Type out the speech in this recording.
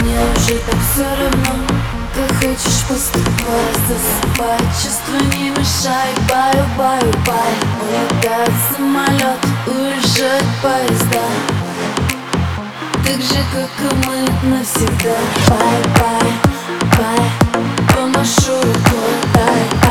Мне уже так все равно. Как хочешь поступать. Засыпай, чувства не мешай Баю, баю, бай Улетает самолет, уезжает поезда. Так же, как и мы навсегда. Bye, bye, bye. Помашу рукой, дай